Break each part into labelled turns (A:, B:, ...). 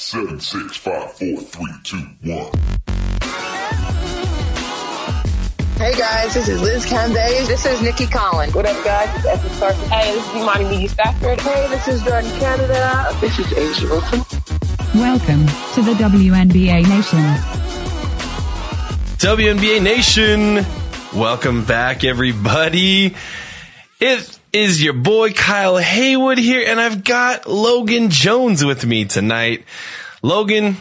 A: Seven, six, five, four, three, two, one.
B: Hey guys, this is Liz Cambage. This is Nikki Collins.
C: What up, guys? It's Esther Sarkis.
D: Hey, this is Imani McGee-Stafford.
C: Hey, this is Jordan Canada.
B: This is A'ja Wilson.
E: Welcome to the WNBA Nation.
F: WNBA Nation, welcome back, everybody. It is your boy Kyle Haywood here, and I've got Logan Jones with me tonight. Logan,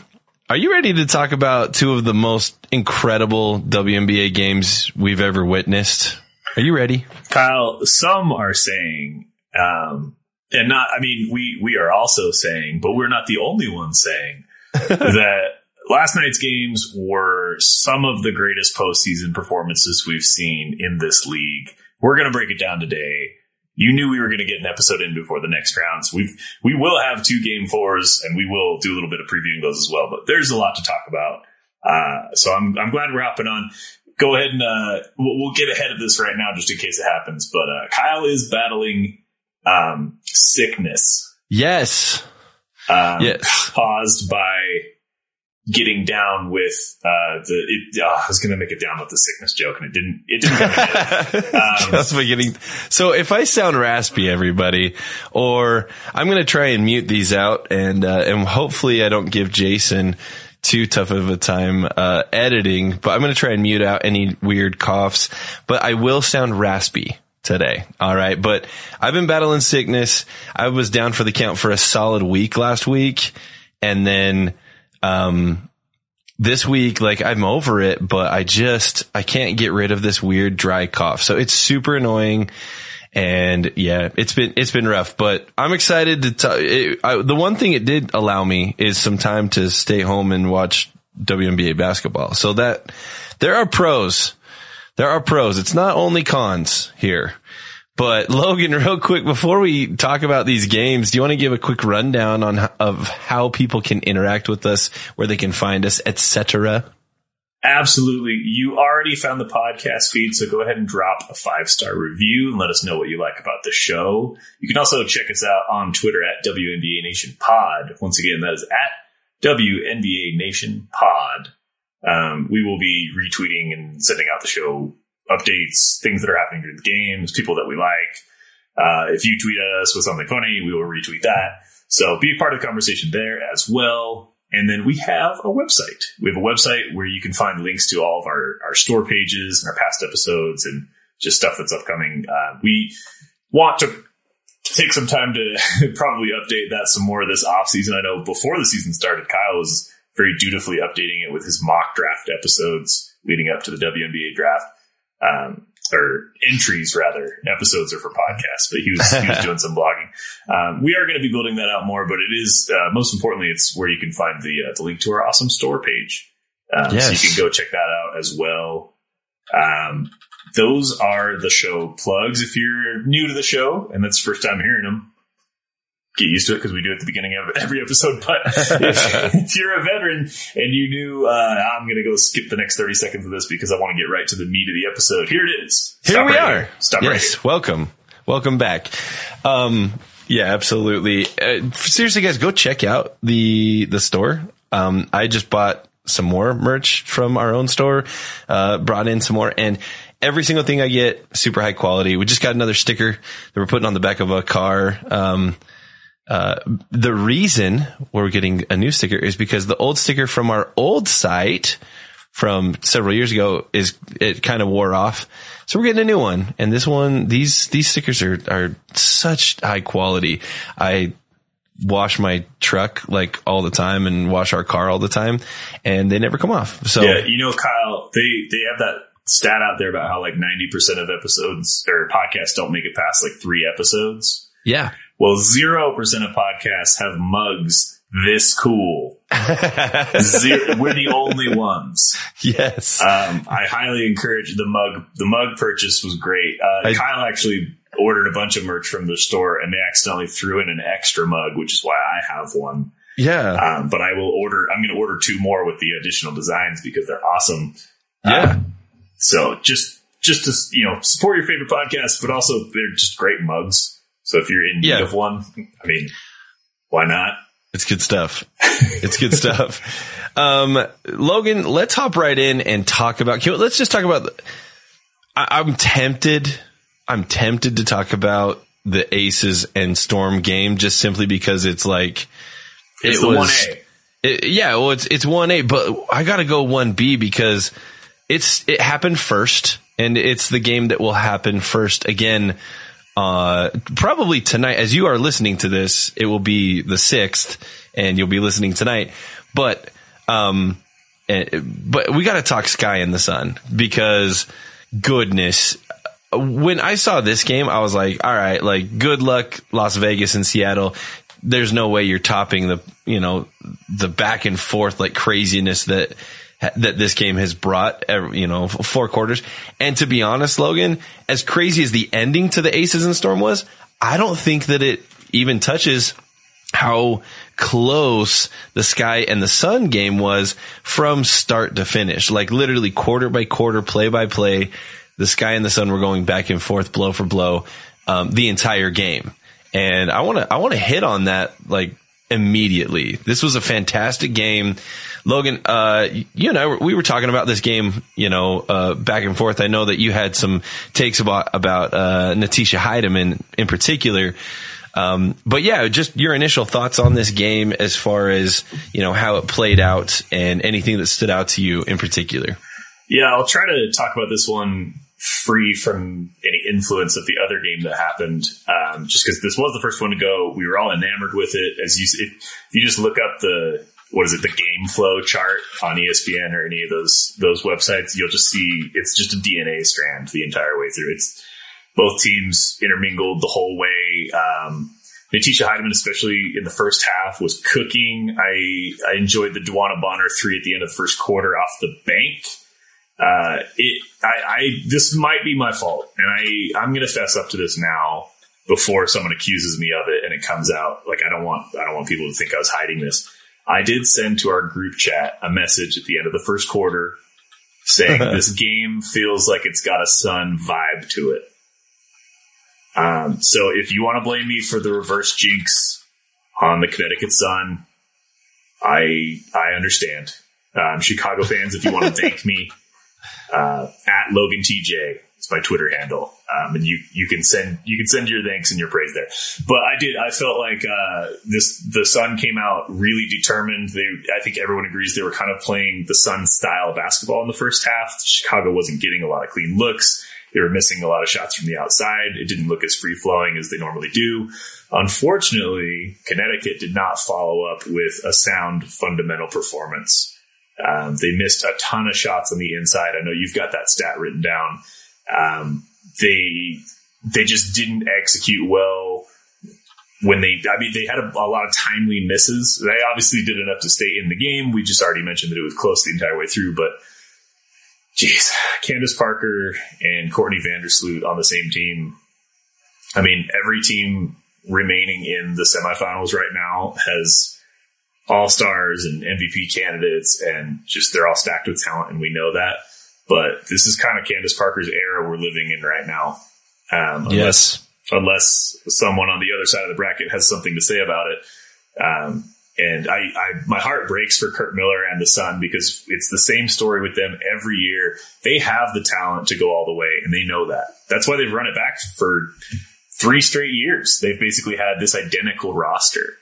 F: are you ready to talk about two of the most incredible WNBA games we've ever witnessed? Are you ready?
G: Kyle, some are saying, um, and not, I mean, we, we are also saying, but we're not the only ones saying that last night's games were some of the greatest postseason performances we've seen in this league. We're going to break it down today. You knew we were going to get an episode in before the next rounds. We've, we will have two game fours and we will do a little bit of previewing those as well, but there's a lot to talk about. Uh, so I'm, I'm glad we're hopping on. Go ahead and, uh, we'll, we'll get ahead of this right now just in case it happens. But, uh, Kyle is battling, um, sickness.
F: Yes.
G: Um,
F: Yes.
G: caused by getting down with uh, the. It, oh, I was going to make it down with the sickness joke, and it didn't. It didn't. Um,
F: Just beginning. So if I sound raspy, everybody, or I'm going to try and mute these out, and uh, and hopefully I don't give Jason too tough of a time uh, editing, but I'm going to try and mute out any weird coughs. But I will sound raspy today. All right, but I've been battling sickness. I was down for the count for a solid week last week, and then um this week, like I'm over it, but I just, I can't get rid of this weird dry cough. So it's super annoying. And yeah, it's been, it's been rough, but I'm excited to tell the one thing it did allow me is some time to stay home and watch WNBA basketball. So that there are pros. There are pros. It's not only cons here. But Logan, real quick, before we talk about these games, do you want to give a quick rundown on of how people can interact with us, where they can find us, etc.?
G: absolutely. You already found the podcast feed, so go ahead and drop a five star review and let us know what you like about the show. You can also check us out on Twitter at WNBA Nation Pod. Once again, that is at WNBA Nation Pod. Um, we will be retweeting and sending out the show updates, things that are happening during the games, people that we like. Uh, if you tweet us with something funny, we will retweet that. So be a part of the conversation there as well. And then we have a website. We have a website where you can find links to all of our, our store pages and our past episodes and just stuff that's upcoming. Uh, we want to take some time to probably update that some more this off season. I know before the season started, Kyle was very dutifully updating it with his mock draft episodes leading up to the WNBA draft. Um, or entries rather. Episodes are for podcasts, but he was he was doing some blogging. Um, we are going to be building that out more, but it is uh, most importantly, it's where you can find the uh, the link to our awesome store page, um, so you can go check that out as well. Um, those are the show plugs. If you're new to the show and that's the first time hearing them, get used to it because we do it at the beginning of every episode. But if, if you're a veteran and you knew, uh, I'm going to go skip the next 30 seconds of this because I want to get right to the meat of the episode. Here it is.
F: Here
G: Stop
F: we
G: right
F: are.
G: here. Stop right
F: yes,
G: here.
F: welcome, welcome back. Um, yeah, absolutely. Uh, seriously, guys, go check out the the store. Um, I just bought some more merch from our own store. Uh, brought in some more, and every single thing I get super high quality. We just got another sticker that we're putting on the back of a car. Um, uh, the reason we're getting a new sticker is because the old sticker from our old site from several years ago is it kind of wore off. So we're getting a new one. And this one, these, these stickers are, are such high quality. I wash my truck like all the time and wash our car all the time and they never come off. So
G: Yeah, you know, Kyle, they, they have that stat out there about how like 90% of episodes or podcasts don't make it past like three episodes.
F: yeah.
G: Well, 0% of podcasts have mugs this cool. Zero, we're the only ones.
F: Yes.
G: Um, I highly encourage the mug. The mug purchase was great. Uh,
F: I-
G: Kyle actually ordered a bunch of merch from the store and they accidentally threw in an extra mug, which is why I have one.
F: yeah.
G: Um, but I will order, I'm going to order two more with the additional designs because they're awesome.
F: yeah.
G: Um, so just, just to, you know, support your favorite podcast, but also they're just great mugs. So if you're in need
F: Yeah.
G: of one, I mean, why not?
F: It's good stuff. It's good stuff. Um, Logan, let's hop right in and talk about. can we- Let's just talk about. I, I'm tempted. I'm tempted to talk about the Aces and Storm game just simply because it's like
G: It's
F: it was-
G: one A.
F: it, yeah, well, it's it's one A, but I got to go one B because it's it happened first, and it's the game that will happen first again. Uh, probably tonight, as you are listening to this, it will be the sixth, and you'll be listening tonight. But um, eh, but we got to talk Sky and the Sun because goodness, when I saw this game, I was like, all right, like good luck Las Vegas and Seattle. There's no way you're topping the, you know, the back and forth like craziness that that this game has brought, you know, four quarters. And to be honest, Logan, as crazy as the ending to the Aces and Storm was, I don't think that it even touches how close the sky and the sun game was from start to finish. Like literally quarter by quarter, play by play, the sky and the sun were going back and forth, blow for blow, um, the entire game. And I want to, I want to hit on that like immediately. This was a fantastic game. Logan, uh, you and I, were- we were talking about this game, you know, uh, back and forth. I know that you had some takes about, about, uh, Natisha Hiedeman in particular. Um, but yeah, just your initial thoughts on this game as far as, you know, how it played out and anything that stood out to you in particular.
G: Yeah, I'll try to talk about this one free from any influence of the other game that happened. Um, just because this was the first one to go, we were all enamored with it. As you, if, if you just look up the what is it, the game flow chart on ESPN or any of those those websites, you'll just see it's just a DNA strand the entire way through. It's both teams intermingled the whole way. Um, Natisha Hiedeman, especially in the first half, was cooking. I I enjoyed the DeWanna Bonner three at the end of the first quarter off the bank. Uh, it I, I this might be my fault, and I I'm gonna fess up to this now before someone accuses me of it and it comes out. Like I don't want I don't want people to think I was hiding this. I did send to our group chat a message at the end of the first quarter saying this game feels like it's got a sun vibe to it. Um, so if you want to blame me for the reverse jinx on the Connecticut Sun, I I understand. Um, Chicago fans, if you want to thank me, uh, at Logan TJ is my Twitter handle, um, and you you can send you can send your thanks and your praise there. But I did I felt like uh, this the Sun came out really determined. They I think everyone agrees they were kind of playing the Sun style basketball in the first half. Chicago wasn't getting a lot of clean looks. They were missing a lot of shots from the outside. It didn't look as free flowing as they normally do. Unfortunately, Connecticut did not follow up with a sound fundamental performance. Um, they missed a ton of shots on the inside. I know you've got that stat written down. Um, they they just didn't execute well when they. I mean, they had a, a lot of timely misses. They obviously did enough to stay in the game. We just already mentioned that it was close the entire way through, but geez, Candace Parker and Courtney Vandersloot on the same team. I mean, every team remaining in the semifinals right now has all stars and MVP candidates, and just they're all stacked with talent, and we know that. But this is kind of Candace Parker's we're living in right now. Um, unless, unless someone on the other side of the bracket has something to say about it. Um, and I, I, my heart breaks for Curt Miller and the Sun because it's the same story with them every year. They have the talent to go all the way, and they know that. That's why they've run it back for three straight years. They've basically had this identical roster,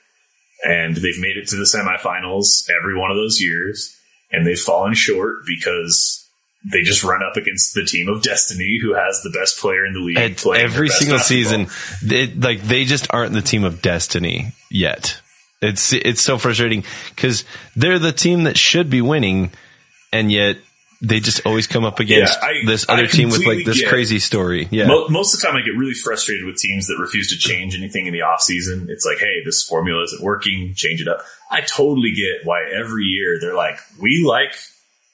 G: and they've made it to the semifinals every one of those years, and they've fallen short because they just run up against the team of destiny, who has the best player in the league.
F: Every single
G: basketball.
F: season, they, like they just aren't the team of destiny yet. It's it's so frustrating because they're the team that should be winning, and yet they just always come up against
G: Yeah, I-
F: this other team with like this
G: get
F: crazy story. Yeah,
G: Mo- most of the time, I get really frustrated with teams that refuse to change anything in the off season. It's like, hey, this formula isn't working. Change it up. I totally get why every year they're like, we like,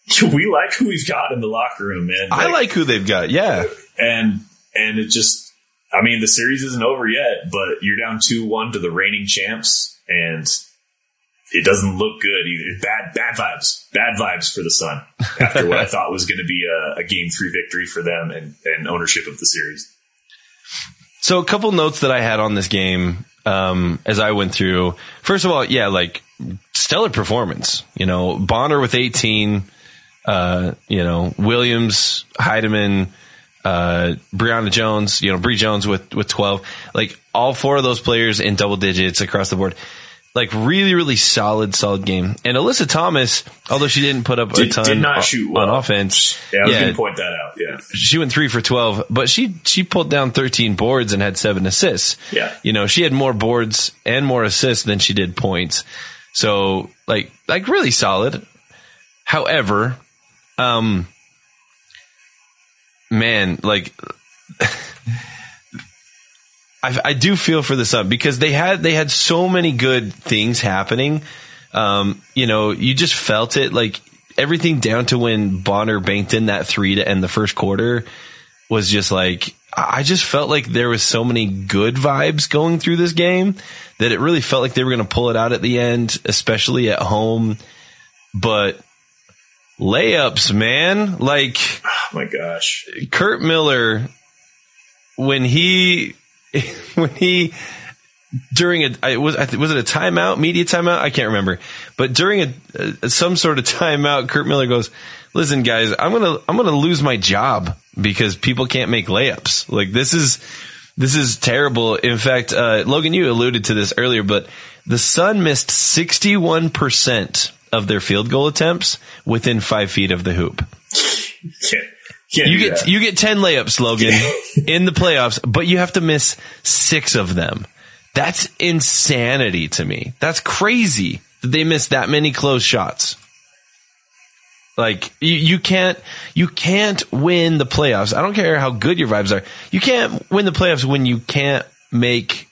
G: we like who we've got in the locker room, man.
F: I like who they've got. Yeah,
G: and and it just, I mean, the series isn't over yet, but you're down two one to the reigning champs, and it doesn't look good either. Bad, bad vibes, bad vibes for the Sun after what I thought was going to be a, a game three victory for them and, and ownership of the series.
F: So a couple notes that I had on this game. um, as I went through. First of all, yeah, like stellar performance. You know, Bonner with 18, uh, you know, Williams, Hiedeman, uh, Brionna Jones, you know, Bree Jones with, with 12, like all four of those players in double digits across the board. Like really, really solid, solid game. And Alyssa Thomas, although she didn't put up a ton
G: did not
F: o-
G: shoot
F: on offense,
G: Yeah, I was going to point that out. Yeah.
F: she went three for 12, but she, she pulled down 13 boards and had seven assists.
G: Yeah.
F: You know, she had more boards and more assists than she did points. So like, like really solid. However, um, man, like, I, I do feel for the Sun because they had, they had so many good things happening. Um, you know, you just felt it like everything down to when Bonner banked in that three to end the first quarter was just like, I just felt like there was so many good vibes going through this game that it really felt like they were going to pull it out at the end, especially at home. But layups, man, like
G: Oh my gosh.
F: Curt Miller, when he, when he, during a, I was, I was it a timeout, media timeout? I can't remember, but during a, a, some sort of timeout, Curt Miller goes, listen guys, I'm going to, I'm going to lose my job because people can't make layups. Like this is, this is terrible. In fact, uh, Logan, you alluded to this earlier, but the Sun missed 61% of their field goal attempts within five feet of the hoop.
G: Can't, can't
F: You get
G: that.
F: you get ten layups, Logan, in the playoffs, but you have to miss six of them. That's insanity to me. That's crazy that they missed that many close shots. Like you, you can't you can't win the playoffs. I don't care how good your vibes are. You can't win the playoffs when you can't make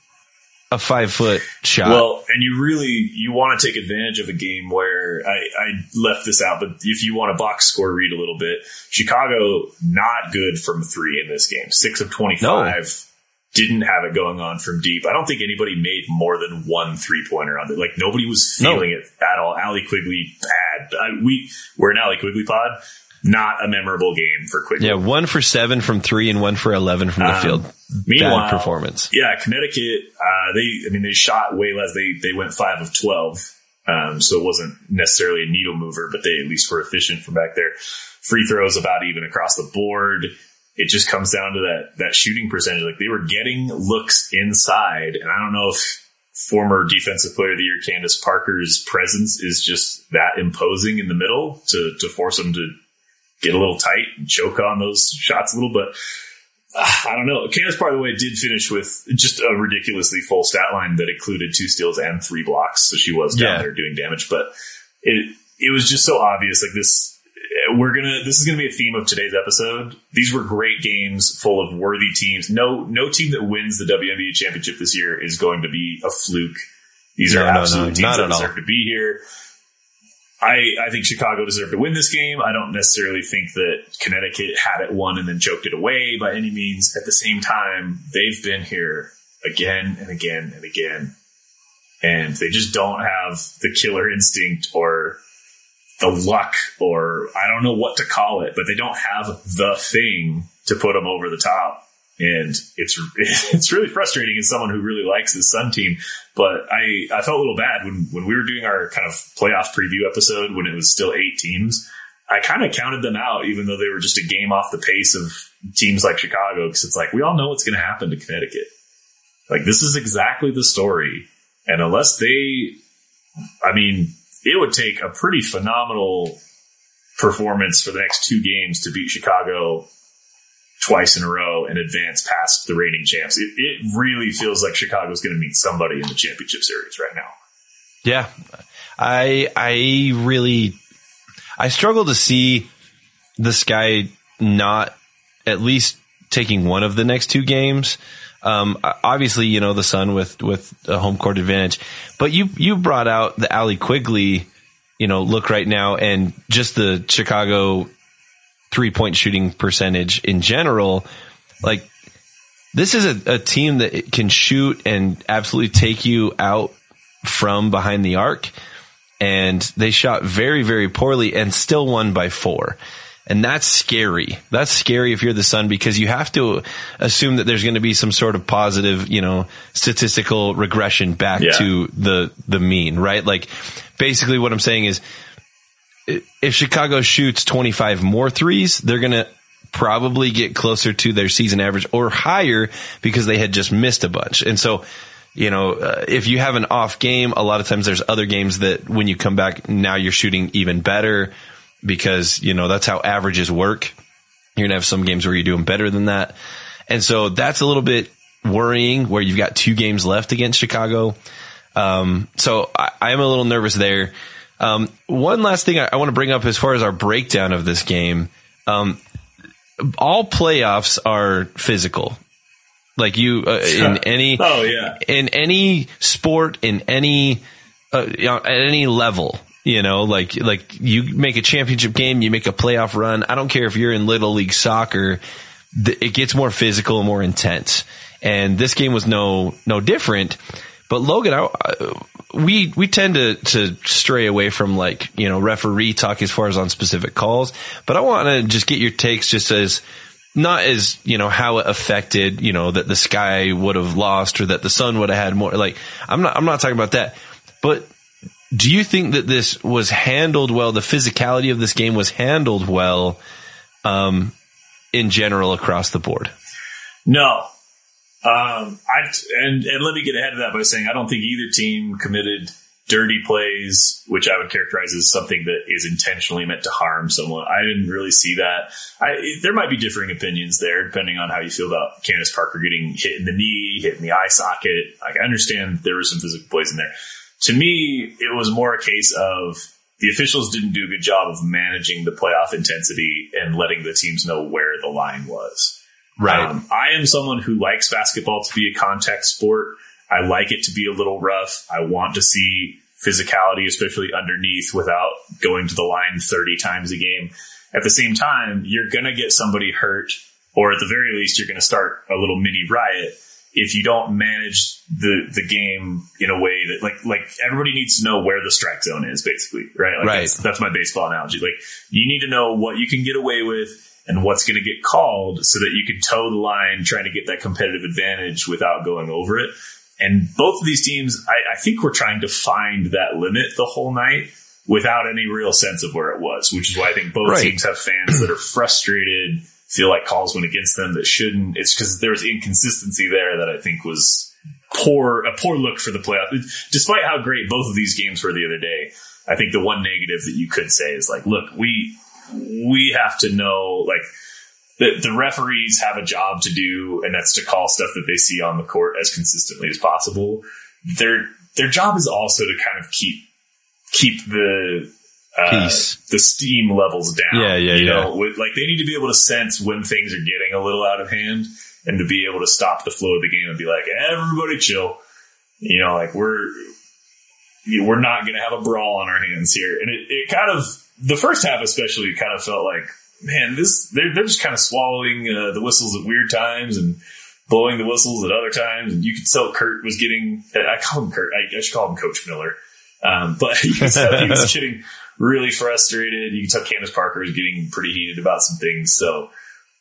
F: a five foot shot.
G: Well, and you really you want to take advantage of a game where I, I left this out, but if you want a box score read a little bit, Chicago not good from three in this game. Six of twenty five. Didn't have it going on from deep. I don't think anybody made more than one three pointer on it. Like nobody was
F: No.
G: feeling it at all. Allie Quigley bad. I, we we're an Allie Quigley pod. Not a memorable game for Quigley.
F: yeah, one for seven from three and one for eleven from the
G: Um,
F: field.
G: Meanwhile-
F: Bad performance.
G: Yeah, Connecticut. Uh, they, I mean, they shot way less. They they went five of twelve, um, so it wasn't necessarily a needle mover, but they at least were efficient from back there. Free throws about even across the board. It just comes down to that that shooting percentage. Like they were getting looks inside, and I don't know if former defensive player of the year Candace Parker's presence is just that imposing in the middle to to force them to get a little tight and choke on those shots a little, but. Ah, I don't know. Candace, by the way, did finish with just a ridiculously full stat line that included two steals and three blocks. So she was down
F: Yeah.
G: there doing damage, but it, it was just so obvious. Like this, we're gonna, this is gonna be a theme of today's episode. These were great games full of worthy teams. No, no team that wins the WNBA championship this year is going to be a fluke. These
F: No,
G: are
F: no, no,
G: teams
F: not
G: that deserve to be here. I, I think Chicago deserved to win this game. I don't necessarily think that Connecticut had it won and then choked it away by any means. At the same time, they've been here again and again and again. And they just don't have the killer instinct or the luck or I don't know what to call it, but they don't have the thing to put them over the top. And it's it's really frustrating as someone who really likes this Sun team. But I, I felt a little bad when, when we were doing our kind of playoff preview episode when it was still eight teams. I kind of counted them out, even though they were just a game off the pace of teams like Chicago, because it's like we all know what's going to happen to Connecticut. Like this is exactly the story, and unless they, I mean, it would take a pretty phenomenal performance for the next two games to beat Chicago twice in a row and advance past the reigning champs. It, it really feels like Chicago's going to meet somebody in the championship series right now.
F: Yeah. I I really I struggle to see this guy not at least taking one of the next two games. Um, obviously, you know the Sun with with a home court advantage, but you you brought out the Allie Quigley, you know, look right now, and just the Chicago three point shooting percentage in general. Like this is a, a team that can shoot and absolutely take you out from behind the arc. And they shot very, very poorly and still won by four. And that's scary. That's scary if you're the Sun because you have to assume that there's going to be some sort of positive, you know, statistical regression back
G: Yeah.
F: to the, the mean, right? Like basically what I'm saying is if Chicago shoots 25 more threes, they're going to probably get closer to their season average or higher because they had just missed a bunch. And so, you know, uh, if you have an off game, a lot of times there's other games that when you come back, now you're shooting even better because, you know, that's how averages work. You're going to have some games where you're doing better than that. And so that's a little bit worrying where you've got two games left against Chicago. Um, so I, I'm a little nervous there. Um, one last thing I, I want to bring up as far as our breakdown of this game. Um, all playoffs are physical. Like you, uh, in any,
G: Oh yeah.
F: in any sport, in any, uh, at any level, you know, like, like you make a championship game, you make a playoff run. I don't care if you're in little league soccer, it gets more physical and more intense. And this game was no, no different. But Logan, I, I- we, we tend to, to stray away from like, you know, referee talk as far as on specific calls. But I want to just get your takes just as, not as you know how it affected you know that the sky would have lost or that the sun would have had more like i'm not i'm not talking about that but do you think that this was handled well the physicality of this game was handled well um in general across the board
G: No. Um, I and and let me get ahead of that by saying I don't think either team committed dirty plays, which I would characterize as something that is intentionally meant to harm someone. I didn't really see that. I, there might be differing opinions there, depending on how you feel about Candace Parker getting hit in the knee, hit in the eye socket. Like, I understand there were some physical plays in there. To me, it was more a case of the officials didn't do a good job of managing the playoff intensity and letting the teams know where the line was. Um, I am someone who likes basketball to be a contact sport. I like it to be a little rough. I want to see physicality, especially underneath, without going to the line 30 times a game. At the same time, you're going to get somebody hurt, or at the very least, you're going to start a little mini riot if you don't manage the the game in a way that like like everybody needs to know where the strike zone is basically right like
F: Right.
G: That's, that's my baseball analogy like you need to know what you can get away with and what's going to get called so that you can toe the line trying to get that competitive advantage without going over it and both of these teams I, I think were trying to find that limit the whole night without any real sense of where it was which is why I think both
F: Right.
G: teams have fans that are frustrated feel like calls went against them that shouldn't. It's because there was inconsistency there that I think was poor, a poor look for the playoff. Despite how great both of these games were the other day, I think the one negative that you could say is like, look, we we have to know like the, the referees have a job to do, and that's to call stuff that they see on the court as consistently as possible. Their their job is also to kind of keep keep the uh,
F: Peace.
G: the steam levels down.
F: Yeah, yeah,
G: you
F: yeah.
G: Know, with, like they need to be able to sense when things are getting a little out of hand, and to be able to stop the flow of the game and be like, everybody chill. You know, like we're we're not going to have a brawl on our hands here. And it, it kind of the first half especially kind of felt like, man, this they're they're just kind of swallowing uh, the whistles at weird times and blowing the whistles at other times. And you could tell Curt was getting I call him Curt. I, I should call him Coach Miller. Um, but you could tell he was getting really frustrated. You could tell Candace Parker is getting pretty heated about some things. So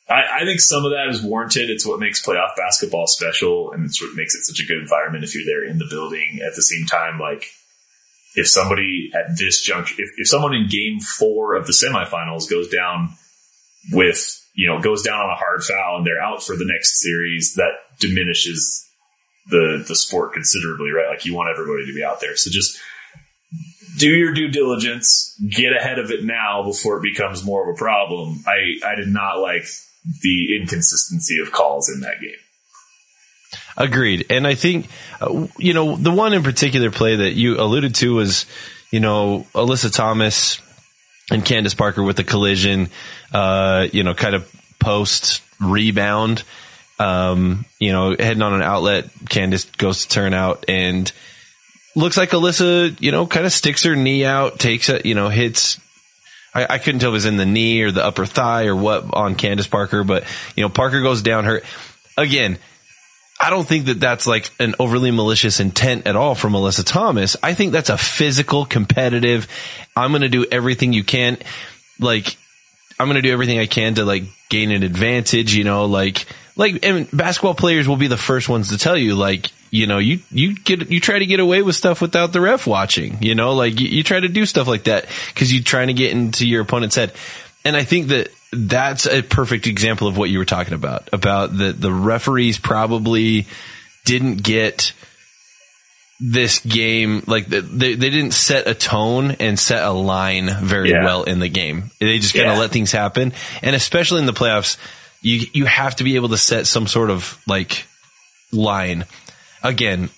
G: I, I think some of that is warranted. It's what makes playoff basketball special, and it's what makes it such a good environment if you're there in the building. At the same time, like if somebody at this juncture, if, if someone in game four of the semifinals goes down with, you know, goes down on a hard foul and they're out for the next series, that diminishes the, the sport considerably, right? Like you want everybody to be out there. So just do your due diligence, get ahead of it now before it becomes more of a problem. I, I did not like the inconsistency of calls in that game.
F: Agreed. And I think, uh, you know, the one in particular play that you alluded to was, you know, Alyssa Thomas and Candace Parker with the collision, uh, you know, kind of post rebound, um, you know, heading on an outlet. Candace goes to turn out and looks like Alyssa, you know, kind of sticks her knee out, takes it, you know, hits I, I couldn't tell if it was in the knee or the upper thigh or what on Candace Parker, but you know, Parker goes down her again. I don't think that that's like an overly malicious intent at all from Melissa Thomas. I think that's a physical, competitive. I'm going to do everything you can. Like I'm going to do everything I can to like gain an advantage, you know, like, like, and basketball players will be the first ones to tell you, like, you know, you, you get, you try to get away with stuff without the ref watching, you know, like you, you try to do stuff like that because you're trying to get into your opponent's head. And I think that that's a perfect example of what you were talking about, about the, the referees probably didn't get, this game like they, they didn't set a tone and set a line very
G: Yeah.
F: well in the game they just kind of
G: Yeah.
F: let things happen and especially in the playoffs you you have to be able to set some sort of like line again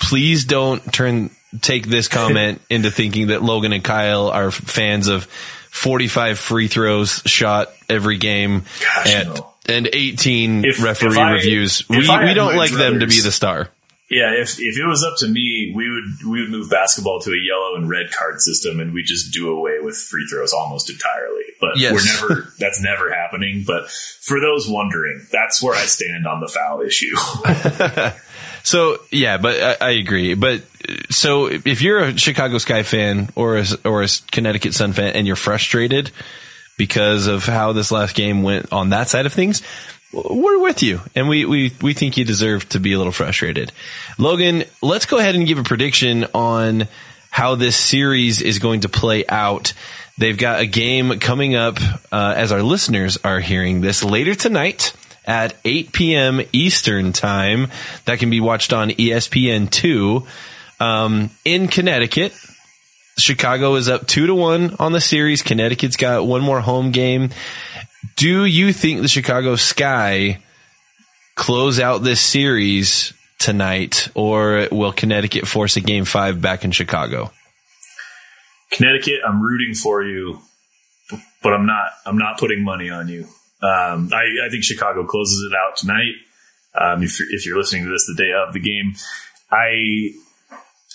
F: please don't turn take this comment into thinking that Logan and Kyle are fans of 45 free throws shot every game
G: Gosh,
F: and
G: no.
F: and 18
G: If-
F: referee
G: if I-
F: reviews we we don't like them to be the star
G: Yeah, if if it was up to me, we would we would move basketball to a yellow and red card system, and we just do away with free throws almost entirely. But
F: Yes.
G: we're never that's never happening. But for those wondering, that's where I stand on the foul issue.
F: So yeah, but I, I agree. But so if you're a Chicago Sky fan or a, or a Connecticut Sun fan and you're frustrated because of how this last game went on that side of things, we're with you, and we we we think you deserve to be a little frustrated. Logan, let's go ahead and give a prediction on how this series is going to play out. They've got a game coming up uh, as our listeners are hearing this later tonight at 8 p.m. Eastern time. That can be watched on E ESPN2 um, in Connecticut. Chicago is up two to one on the series. Connecticut's got one more home game. Do you think the Chicago Sky close out this series tonight, or will Connecticut force a game five back in Chicago?
G: Connecticut, I'm rooting for you, but I'm not. I'm not putting money on you. Um, I, I think Chicago closes it out tonight. Um, if you're, if you're listening to this the day of the game, I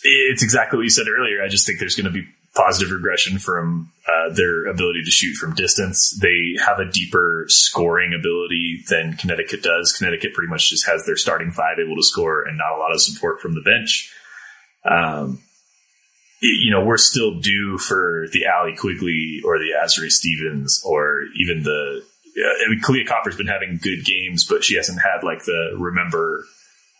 G: it's exactly what you said earlier. I just think there's going to be positive regression from uh, their ability to shoot from distance. They have a deeper scoring ability than Connecticut does. Connecticut pretty much just has their starting five able to score and not a lot of support from the bench. Um, you know, we're still due for the Allie Quigley or the Azurá Stevens or even the. I mean, Kahleah Copper's been having good games, but she hasn't had like the remember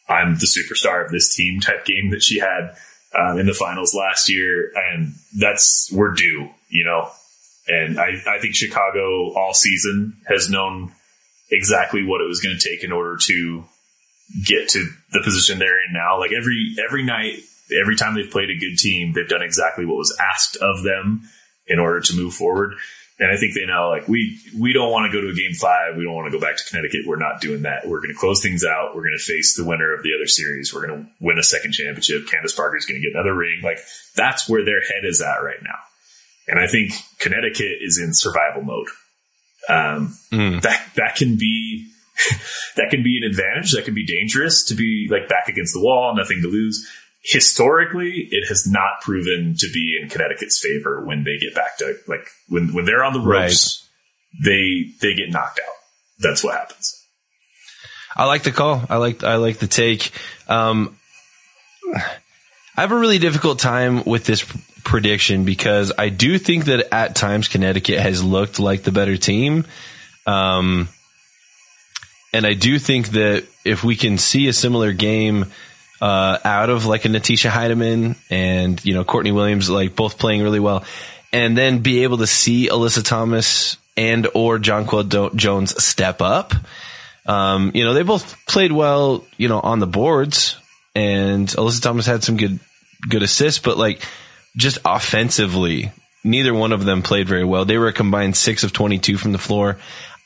G: I'm the superstar of this team type game that she had um, in the finals last year, and that's we're due, you know. And I, I think Chicago all season has known exactly what it was going to take in order to get to the position they're in now. Like every every night, every time they've played a good team, they've done exactly what was asked of them in order to move forward. And I think they know, like we we don't want to go to a game five. We don't want to go back to Connecticut. We're not doing that. We're going to close things out. We're going to face the winner of the other series. We're going to win a second championship. Candace Parker is going to get another ring. Like that's where their head is at right now. And I think Connecticut is in survival mode. Um, that that can be that can be an advantage. That can be dangerous to be like back against the wall, nothing to lose. Historically, it has not proven to be in Connecticut's favor when they get back to like when when they're on the ropes, they they get knocked out. That's what happens.
F: I like the call. I like I like the take. Um, I have a really difficult time with this p- prediction because I do think that at times Connecticut has looked like the better team. Um, and I do think that if we can see a similar game uh, out of like a Natisha Hiedeman and you know Courtney Williams, like both playing really well, and then be able to see Alyssa Thomas and or Jonquel Jones step up. Um, you know, they both played well, you know, on the boards and Alyssa Thomas had some good, good assists, but like just offensively, neither one of them played very well. They were a combined six of 22 from the floor.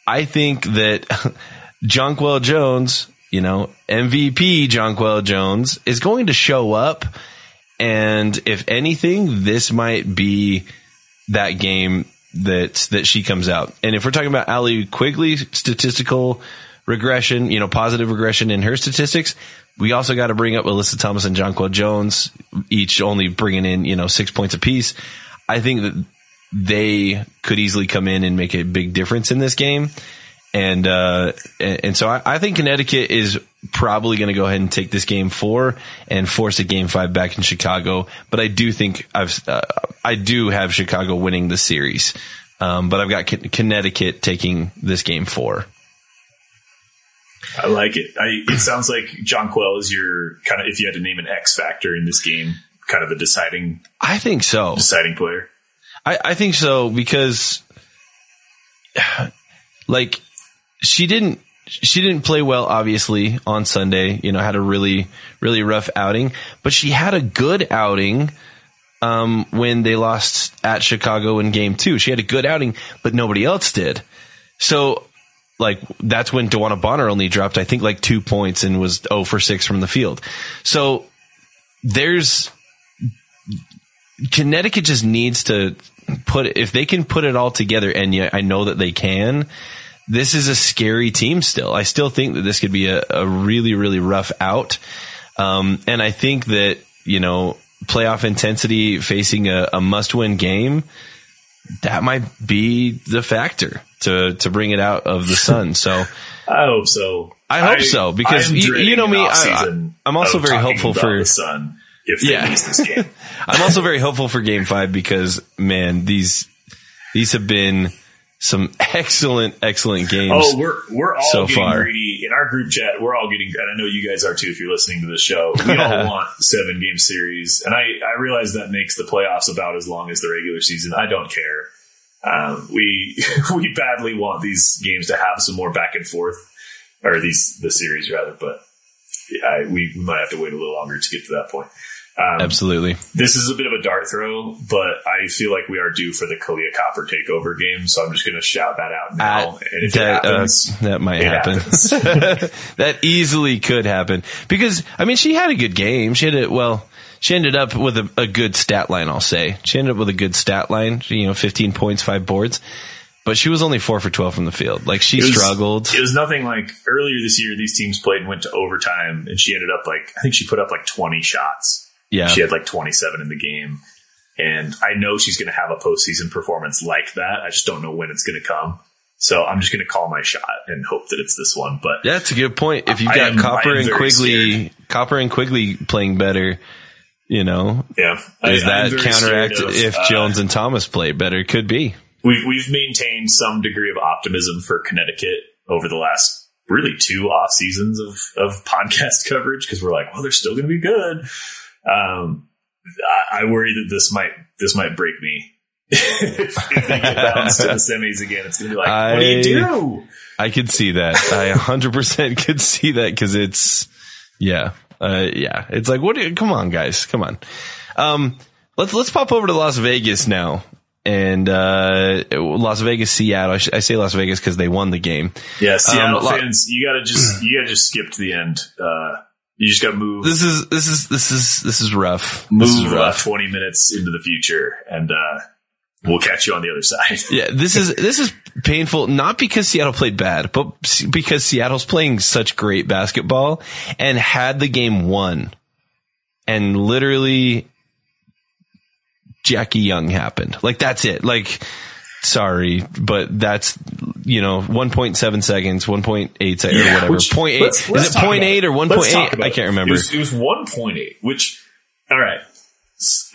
F: I think that Jonquel Jones, you know, MVP Jonquel Jones is going to show up. And if anything, this might be that game that that she comes out. And if we're talking about Allie Quigley statistical regression, you know, positive regression in her statistics, we also got to bring up Alyssa Thomas and Jonquel Jones, each only bringing in, you know, six points apiece. I think that they could easily come in and make a big difference in this game. And, uh, and, so I, I think Connecticut is probably going to go ahead and take this game four and force a game five back in Chicago. But I do think I've, uh, I do have Chicago winning the series. Um, but I've got Con- Connecticut taking this game four.
G: I like it. I, it sounds like Jonquel is your kind of if you had to name an X factor in this game, kind of a deciding
F: I think so.
G: deciding player.
F: I, I think so because like she didn't she didn't play well obviously on Sunday, you know, had a really really rough outing, but she had a good outing um when they lost at Chicago in game 2. She had a good outing, but nobody else did. So like that's when DeWanna Bonner only dropped I think like 2 points and was 0 for 6 from the field. So there's Connecticut just needs to put if they can put it all together, and I know that they can. This is a scary team still. I still think that this could be a, a really, really rough out. Um, and I think that, you know, playoff intensity facing a, a must win game, that might be the factor to, to bring it out of the sun. So
G: I hope so.
F: I hope so, because you- you know me, I, I'm also very hopeful for-
G: the Sun if they
F: Yeah.
G: lose this game.
F: I'm also very hopeful for game five because man, these, these have been some excellent, excellent games.
G: Oh, we're we're all
F: so
G: getting
F: far.
G: greedy in our group chat. We're all getting, and I know you guys are too. If you're listening to the show, we all want seven game series, and I I realize that makes the playoffs about as long as the regular season. I don't care. Um, we we badly want these games to have some more back and forth, or these the series rather. But I, we, we might have to wait a little longer to get to that point. Um,
F: Absolutely.
G: this is a bit of a dart throw, but I feel like we are due for the Kahleah Copper takeover game, so I'm just going to shout that out now.
F: Uh,
G: and if
F: that,
G: it happens,
F: uh, that might happen. that easily could happen because I mean she had a good game. She had a well. She ended up with a, a good stat line. I'll say she ended up with a good stat line. You know, 15 points, five boards, but she was only four for 12 from the field. Like she
G: It was-
F: struggled.
G: It was nothing like earlier this year. These teams played and went to overtime, and she ended up like I think she put up like 20 shots.
F: Yeah,
G: She had like 27 in the game, and I know she's going to have a postseason performance like that. I just don't know when it's going to come. So I'm just going to call my shot and hope that it's this one. But yeah,
F: that's a good point. If you've got
G: am-
F: Copper and Quigley,
G: scared.
F: Copper and Quigley playing better, you know,
G: yeah, I-
F: is
G: I'm
F: that counteract
G: of,
F: if
G: uh,
F: Jones and Thomas play better? Could be.
G: we've we've maintained some degree of optimism for Connecticut over the last really two off seasons of of podcast coverage because we're like, well, they're still going to be good. Um, I, I worry that this might this might break me. if, if they get bounced to the semis again, it's to be like, what do you do?
F: I could see that. I 100% could see that because it's, yeah, uh, yeah. It's like, what? Do you, come on, guys, come on. Um, let's let's pop over to Las Vegas now, and uh, Las Vegas, Seattle. I, sh- I say Las Vegas because they won the game.
G: Yeah, Seattle
F: Um,
G: fans, you got to just you got to just skip to the end. Uh, you just got to move
F: This is this is this is this is rough.
G: move
F: this is
G: uh,
F: rough.
G: twenty minutes into the future, and uh, we'll catch you on the other side.
F: Yeah, this is this is painful. Not because Seattle played bad, but because Seattle's playing such great basketball and had the game won, and literally Jackie Young happened. Like that's it. Like sorry, but that's you know 1.7 seconds, 1.8 seconds, or whatever.
G: which-
F: Point eight.
G: let's- let's
F: Is it
G: talk
F: point eight or 1.8? I can't remember.
G: It was, it was 1.8, which, all right.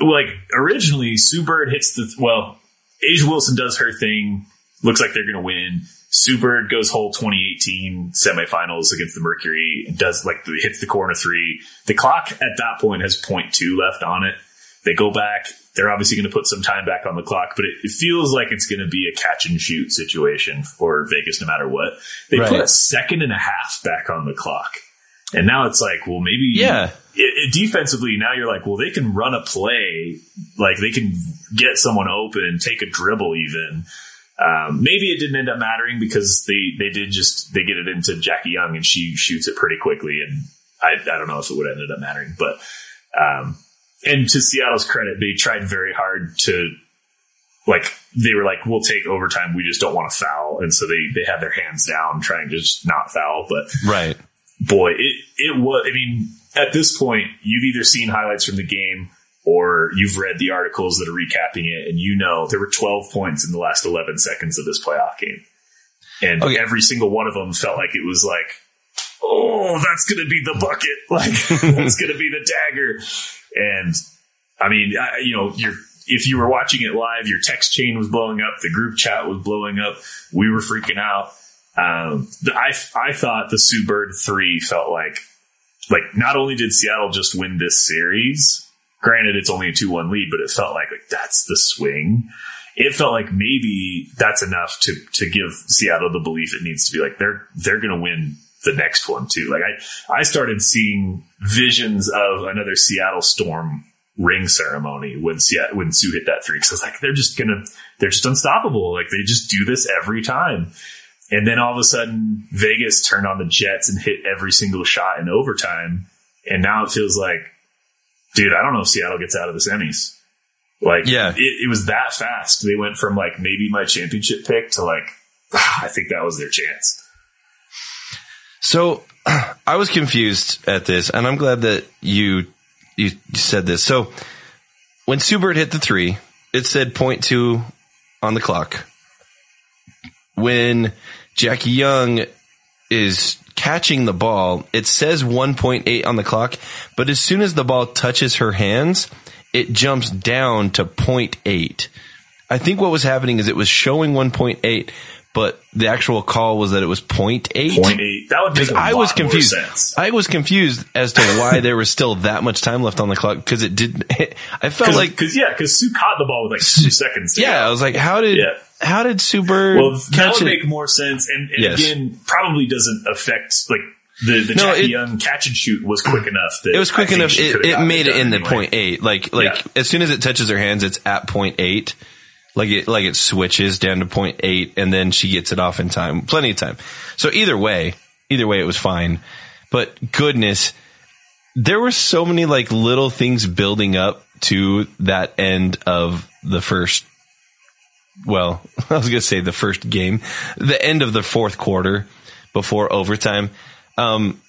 G: Like, originally, Sue Bird hits the, well, A'ja Wilson does her thing. Looks like they're going to win. Sue Bird goes whole 2018 semifinals against the Mercury and does like hits the corner three. The clock at that point has 0.2 left on it. They go back. They're obviously going to put some time back on the clock, but it, it feels like it's going to be a catch and shoot situation for Vegas no matter what. They put a second and a half back on the clock. And now it's like, well, maybe
F: Yeah.
G: it, it- defensively, now you're like, well, they can run a play, like they can get someone open, take a dribble, even. Um, maybe it didn't end up mattering because they they did just they get it into Jackie Young and she shoots it pretty quickly, and I I don't know if it would have ended up mattering, but um, and to Seattle's credit, they tried very hard to like they were like, we'll take overtime, we just don't want to foul, and so they they had their hands down trying to just not foul, but
F: right.
G: boy, it it was. I mean, at this point, you've either seen highlights from the game or you've read the articles that are recapping it, and you know there were 12 points in the last 11 seconds of this playoff game, and
F: Okay.
G: every single one of them felt like it was like, oh, that's going to be the bucket, like that's going to be the dagger, and I mean, I, you know, you're if you were watching it live, your text chain was blowing up, the group chat was blowing up. We were freaking out. Um, the, I I thought the Sue Bird three felt like like not only did Seattle just win this series, granted it's only a two one lead, but it felt like like that's the swing. It felt like maybe that's enough to to give Seattle the belief it needs to be like they're they're going to win the next one too. Like I I started seeing visions of another Seattle Storm ring ceremony when Seattle, when Sue hit that three because I was like they're just gonna they're just unstoppable. Like they just do this every time. And then all of a sudden, Vegas turned on the Jets and hit every single shot in overtime. And now it feels like, dude, I don't know if Seattle gets out of the semis. Like,
F: Yeah.
G: it, it was that fast. They went from like maybe my championship pick to like, I think that was their chance.
F: So I was confused at this, and I'm glad that you you said this. So when Sue Bird hit the three, it said point two on the clock. When Jackie Young is catching the ball, it says 1.8 on the clock, but as soon as the ball touches her hands, it jumps down to 0.8. I think what was happening is it was showing 1.8, but the actual call was that it was 0.8.
G: Point eight. That would make a
F: I was
G: more
F: confused.
G: sense.
F: I was confused as to why there was still that much time left on the clock because it didn't. I felt
G: Cause,
F: like,
G: cause yeah, cause Sue caught the ball with like two seconds.
F: Yeah,
G: go.
F: I was like, how did
G: Yeah.
F: how did Super
G: Well, that
F: catch
G: would
F: it?
G: make more sense, and, and
F: Yes.
G: again, probably doesn't affect like the the
F: No,
G: Jackie
F: it-
G: Young catch and shoot was quick enough that
F: it was quick enough. It, it made it in the point eight. Like like
G: Yeah.
F: as soon as it touches her hands, it's at point eight. Like it like it switches down to point eight, and then she gets it off in time, plenty of time. So either way, either way, it was fine. But goodness, there were so many like little things building up to that end of the first. Well, I was gonna say the first game, the end of the fourth quarter before overtime. Um,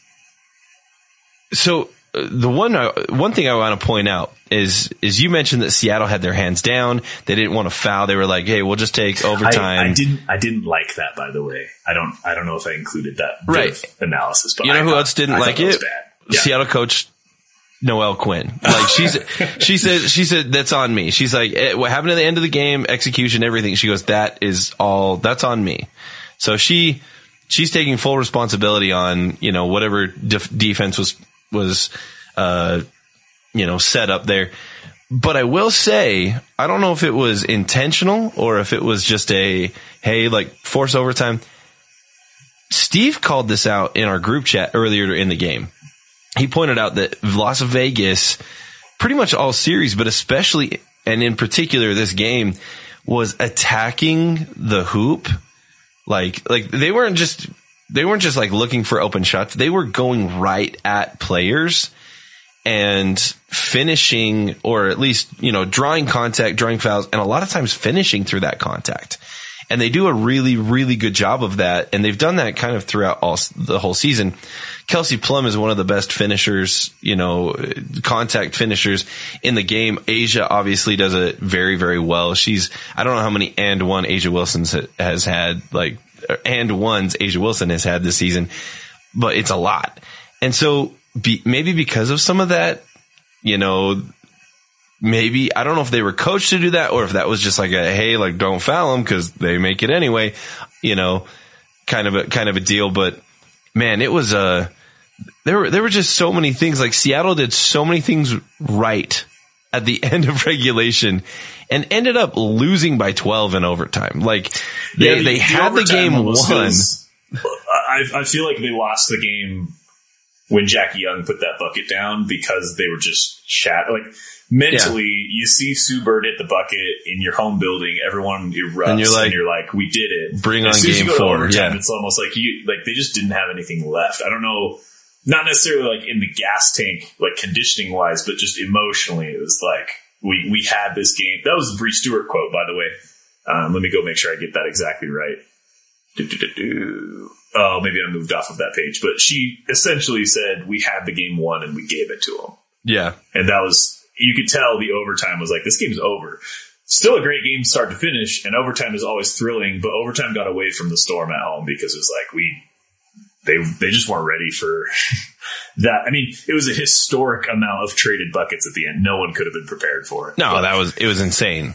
F: so the one I, one thing I want to point out is is you mentioned that Seattle had their hands down. They didn't want to foul. They were like, "Hey, we'll just take overtime."
G: I, I didn't. I didn't like that. By the way, I don't. I don't know if I included that
F: Right.
G: analysis. But
F: You know
G: I
F: who
G: thought-
F: else didn't
G: I
F: like it?
G: Yeah.
F: Seattle coach Noelle Quinn. Like she's she said she said that's on me. She's like eh, what happened at the end of the game, execution, everything. She goes that is all that's on me. So she she's taking full responsibility on you know whatever def- defense was was uh you know set up there. But I will say, I don't know if it was intentional or if it was just a, hey, like force overtime. Steve called this out in our group chat earlier in the game. He pointed out that Las Vegas, pretty much all series, but especially and in particular this game, was attacking the hoop. Like, like they weren't just, they weren't just like looking for open shots. They were going right at players and finishing or at least, you know, drawing contact, drawing fouls, and a lot of times finishing through that contact. And they do a really, really good job of that. And they've done that kind of throughout all the whole season. Kelsey Plum is one of the best finishers, you know, contact finishers in the game. A'ja obviously does it very, very well. She's, I don't know how many and one A'ja Wilson's has had, like, and ones A'ja Wilson has had this season, but it's a lot. And so be, maybe because of some of that, you know, maybe I don't know if they were coached to do that or if that was just like a hey, like don't foul them because they make it anyway, you know, kind of a kind of a deal. But man, it was a there were there were just so many things. Like Seattle did so many things right at the end of regulation and ended up losing by twelve in overtime. Like they
G: Yeah,
F: they had the game
G: almost
F: won.
G: I, I feel like they lost the game when Jackie Young put that bucket down because they were just shat. Like mentally, you see Sue Bird hit the bucket in your home building, everyone erupts,
F: And you're like,
G: like, "We did it!"
F: bring
G: as
F: on
G: soon as you
F: game four,
G: overtime,
F: yeah.
G: it's almost like you like they just didn't have anything left. I don't know. Not necessarily like in the gas tank, like conditioning wise, but just emotionally, it was like we we had this game. That was a Bree Stewart quote, by the way. Um, let me go make sure I get that exactly right. Do-do-do-do. Oh, maybe I moved off of that page, but she essentially said we had the game won and we gave it to them,
F: Yeah.
G: and that was you could tell the overtime was like this game's over. Still a great game start to finish, and overtime is always thrilling, but overtime got away from the storm at home because it was like we they they just weren't ready for that I mean, it was a historic amount of traded buckets at the end. No one could have been prepared for it.
F: No,
G: But
F: that was it was insane.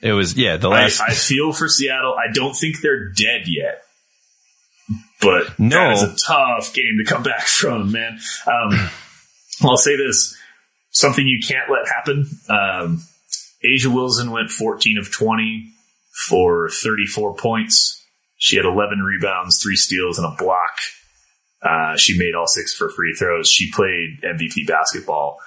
F: It was yeah. The
G: I,
F: last
G: I feel for Seattle. I don't think they're dead yet. But
F: No.
G: that is a tough game to come back from, man. Um, I'll say this: something you can't let happen. Um, A'ja Wilson went 14 of 20 for 34 points. She had 11 rebounds, three steals, and a block. Uh, she made all six for free throws. She played MVP basketball.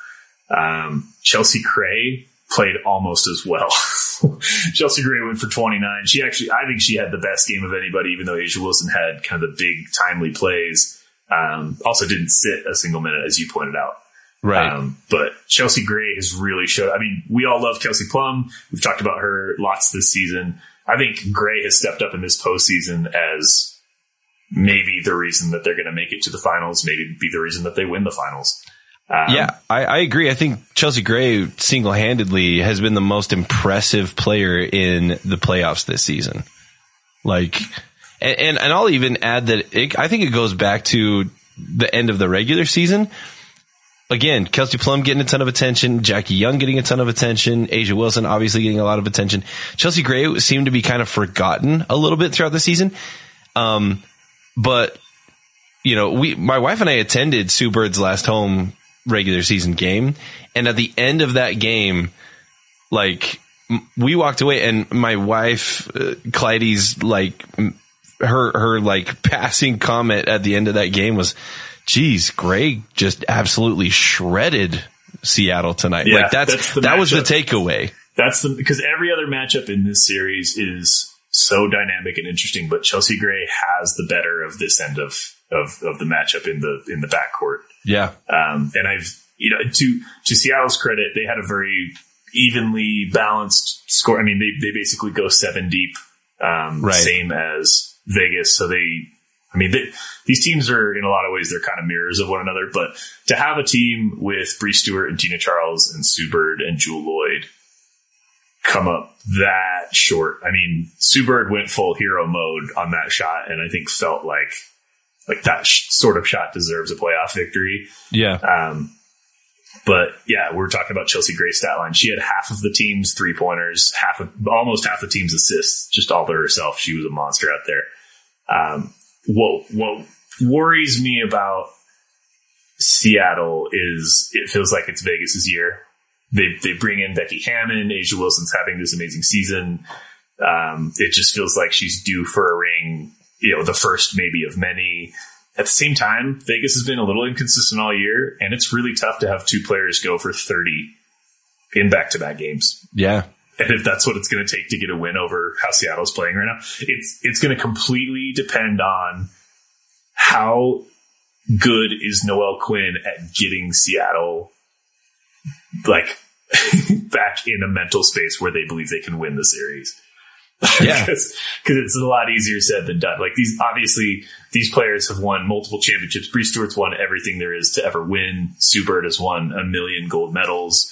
G: Um, Chelsea Gray played almost as well. Chelsea Gray went for 29. She actually, I think she had the best game of anybody, even though A'ja Wilson had kind of the big timely plays. Um, also didn't sit a single minute, as you pointed out.
F: right.
G: Um, but Chelsea Gray has really showed. I mean, we all love Kelsey Plum. We've talked about her lots this season. I think Gray has stepped up in this postseason as maybe the reason that they're going to make it to the finals. Maybe be the reason that they win the finals. Um,
F: yeah, I, I agree. I think Chelsea Gray single handedly has been the most impressive player in the playoffs this season. Like, and, and, and I'll even add that it, I think it goes back to the end of the regular season. Again, Kelsey Plum getting a ton of attention, Jackie Young getting a ton of attention, A'ja Wilson obviously getting a lot of attention. Chelsea Gray seemed to be kind of forgotten a little bit throughout the season. Um, but you know, we, my wife and I attended Sue Bird's last home regular season game. And at the end of that game, like we walked away and my wife, uh, Clyde's like her, her like passing comment at the end of that game was, geez, Greg just absolutely shredded Seattle tonight.
G: Yeah,
F: like that's,
G: that's
F: that was the takeaway.
G: That's the because every other matchup in this series is so dynamic and interesting, but Chelsea Gray has the better of this end of of, of the matchup in the in the backcourt.
F: Yeah.
G: Um, and I've you know to to Seattle's credit, they had a very evenly balanced score. I mean, they they basically go seven deep, um,
F: Right.
G: same as Vegas. So they, I mean, they, these teams are in a lot of ways they're kind of mirrors of one another. But to have a team with Bree Stewart and Tina Charles and Sue Bird and Jewell Loyd come up that short. I mean, Sue Bird went full hero mode on that shot, and I think felt like like that sh- sort of shot deserves a playoff victory.
F: Yeah.
G: Um, but yeah, we're talking about Chelsea Gray's stat line. She had half of the team's three pointers, half of almost half the team's assists, just all to herself. She was a monster out there. Um, what what worries me about Seattle is it feels like it's Vegas's year. They they bring in Becky Hammon. A'ja Wilson's having this amazing season. Um, it just feels like she's due for a ring. You know, the first maybe of many. At the same time, Vegas has been a little inconsistent all year, and it's really tough to have two players go for 30 in back to back games.
F: Yeah.
G: And if that's what it's going to take to get a win over how Seattle's playing right now, it's it's going to completely depend on how good is Noelle Quinn at getting Seattle like back in a mental space where they believe they can win the series.
F: Yeah.
G: because it's a lot easier said than done. Like these, obviously, these players have won multiple championships. Bree Stewart's won everything there is to ever win. Sue Bird has won a million gold medals,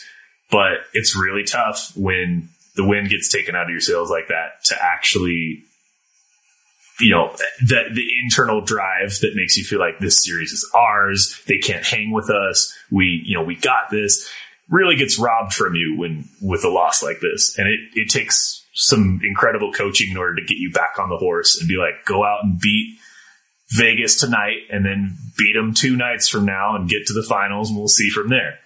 G: but it's really tough when the wind gets taken out of your sails like that to actually, you know, the the internal drive that makes you feel like this series is ours. They can't hang with us. We, you know, we got this. Really gets robbed from you when with a loss like this, and it it takes some incredible coaching in order to get you back on the horse and be like, go out and beat Vegas tonight, and then beat them two nights from now and get to the finals, and we'll see from there.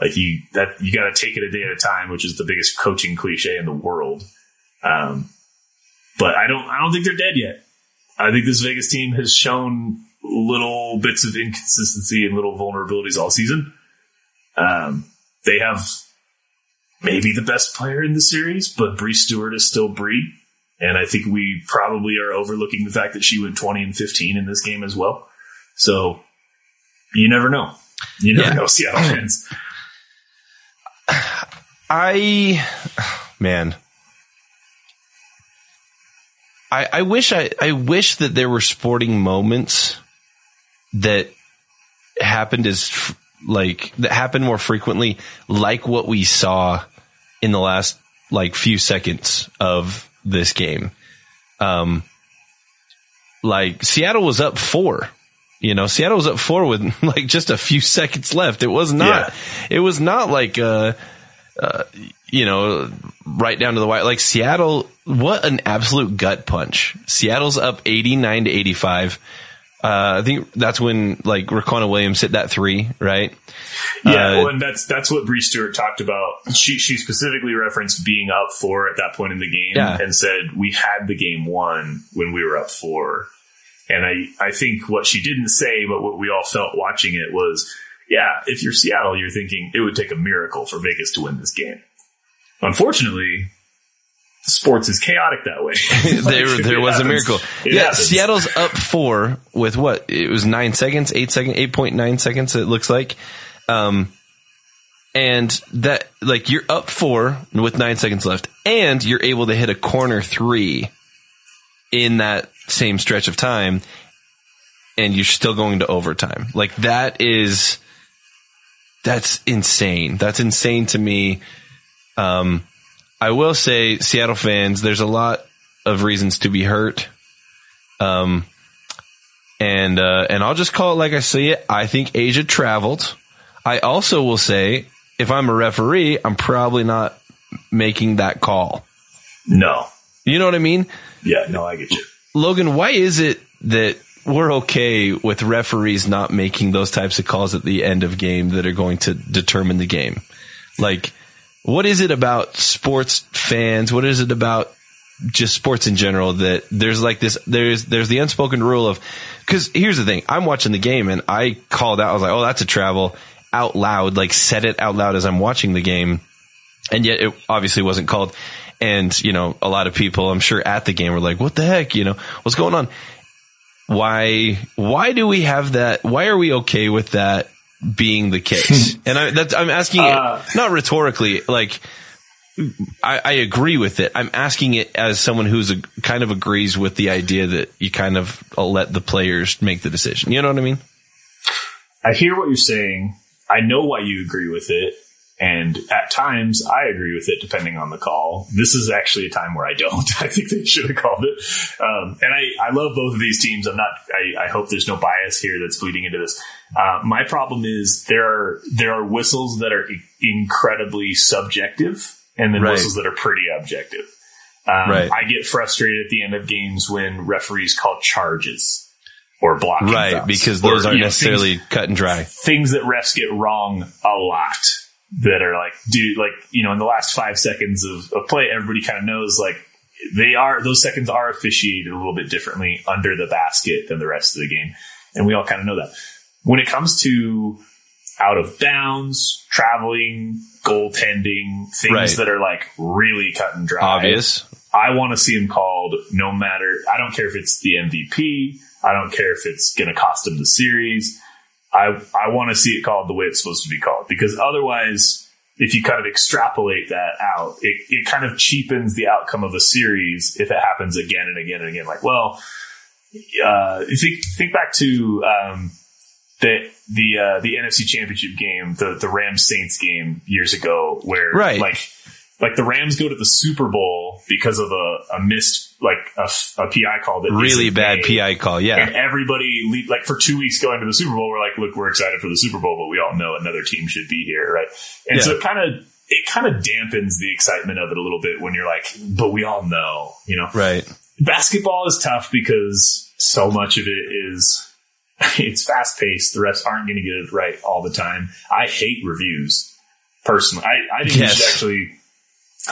G: Like you, that you got to take it a day at a time, which is the biggest coaching cliche in the world. Um, but I don't, I don't think they're dead yet. I think this Vegas team has shown little bits of inconsistency and little vulnerabilities all season. Um, they have maybe the best player in the series, but Bree Stewart is still Bree. And I think we probably are overlooking the fact that she went 20 and 15 in this game as well. So you never know. You never
F: Yeah.
G: know, Seattle fans.
F: I, man, I, I wish I, I wish that there were sporting moments that happened as f- like that happened more frequently, like what we saw in the last like few seconds of this game. Um, like Seattle was up four You know, Seattle was up four with like just a few seconds left. It was not, it was not like, uh, uh, you know, right down to the wire. Like Seattle, what an absolute gut punch. Seattle's up 89 to 85. Uh, I think that's when like Riquna Williams hit that three, right?
G: Yeah,
F: Uh,
G: well, and that's that's what Bree Stewart talked about. She she specifically referenced being up four at that point in the game,
F: Yeah.
G: and said we had the game won when we were up four. And I I think what she didn't say, but what we all felt watching it was, yeah, if you're Seattle, you're thinking it would take a miracle for Vegas to win this game. Unfortunately, sports is chaotic that way.
F: there,
G: Like,
F: there
G: it
F: was a miracle. Yeah,
G: happens.
F: Seattle's up four with what? It was nine seconds, eight second, eight point nine seconds. It looks like, um, and that like you're up four with nine seconds left, and you're able to hit a corner three in that same stretch of time, and you're still going to overtime. Like that is that's insane. That's insane to me. Um, I will say, Seattle fans, there's a lot of reasons to be hurt. Um, and uh, and I'll just call it like I see it. I think A'ja traveled. I also will say, if I'm a referee, I'm probably not making that call.
G: No,
F: You know what I mean?
G: yeah, no, I get you.
F: Logan, why is it that we're okay with referees not making those types of calls at the end of game that are going to determine the game? Like, what is it about sports fans? What is it about just sports in general that there's like this, there's, there's the unspoken rule of, cause here's the thing. I'm watching the game and I called out, I was like, oh, that's a travel out loud, like said it out loud as I'm watching the game and yet it obviously wasn't called. And you know, a lot of people, I'm sure, at the game were like, "What the heck? You know, what's going on? Why? Why do we have that? Why are we okay with that being the case?" and I, that's, I'm asking
G: Uh,
F: it not rhetorically, like. I, I agree with it. I'm asking it as someone who's a, kind of agrees with the idea that you kind of let the players make the decision. You know what I mean?
G: I hear what you're saying. I know why you agree with it. And at times I agree with it depending on the call. This is actually a time where I don't. I think they should have called it. Um, and I, I love both of these teams. I'm not, I, I hope there's no bias here that's bleeding into this. Uh, my problem is there are, there are whistles that are incredibly subjective and then
F: Right.
G: whistles that are pretty objective. Um,
F: Right.
G: I get frustrated at the end of games when referees call charges or blocking.
F: Right. Because
G: Or,
F: those aren't
G: you know, things-
F: necessarily cut and dry.
G: things that refs get wrong a lot that are like, dude, like, you know, in the last five seconds of, of play, everybody kind of knows like they are, those seconds are officiated a little bit differently under the basket than the rest of the game. And we all kind of know that. When it comes to out of bounds, traveling, goaltending, things
F: Right.
G: that are like really cut and dry.
F: Obvious.
G: I want to see him called no matter, I don't care if it's the MVP. I don't care if it's going to cost him the series. I, I want to see it called the way it's supposed to be called because otherwise, if you kind of extrapolate that out, it, it kind of cheapens the outcome of a series if it happens again and again and again. Like, well, uh, think, think back to, um, the the uh, the NFC Championship game, the the Rams Saints game years ago, where
F: Right.
G: like like the Rams go to the Super Bowl because of a, a missed a, a PI call that
F: Really bad
G: made.
F: PI call.
G: Yeah, And
F: Yeah.
G: everybody, le- like for two weeks going to the Super Bowl, we're like, look, we're excited for the Super Bowl, but we all know another team should be here, right? And so it kind of, it kind of dampens the excitement of it a little bit when you're like, but we all know, you know?
F: Right.
G: Basketball is tough because so much of it is, it's fast paced. The refs aren't going to get it right all the time. I hate reviews personally. I, I
F: Yes.
G: actually,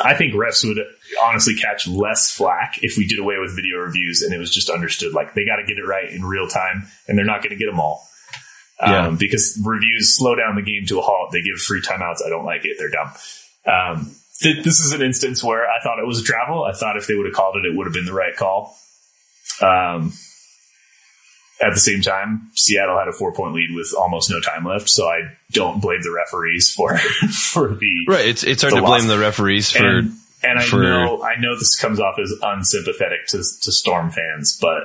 G: I think refs would honestly catch less flack if we did away with video reviews and it was just understood like they got to get it right in real time and they're not going to get them all. Um,
F: Yeah.
G: because reviews slow down the game to a halt. They give free timeouts. I don't like it. They're dumb. Um, th- this is an instance where I thought it was a travel. I thought if they would have called it, it would have been the right call. Um, at the same time, Seattle had a four point lead with almost no time left, so I don't blame the referees for for the
F: Right. It's it's hard to blame
G: loss.
F: the referees for
G: and, and I
F: for-
G: know I know this comes off as unsympathetic to to Storm fans, but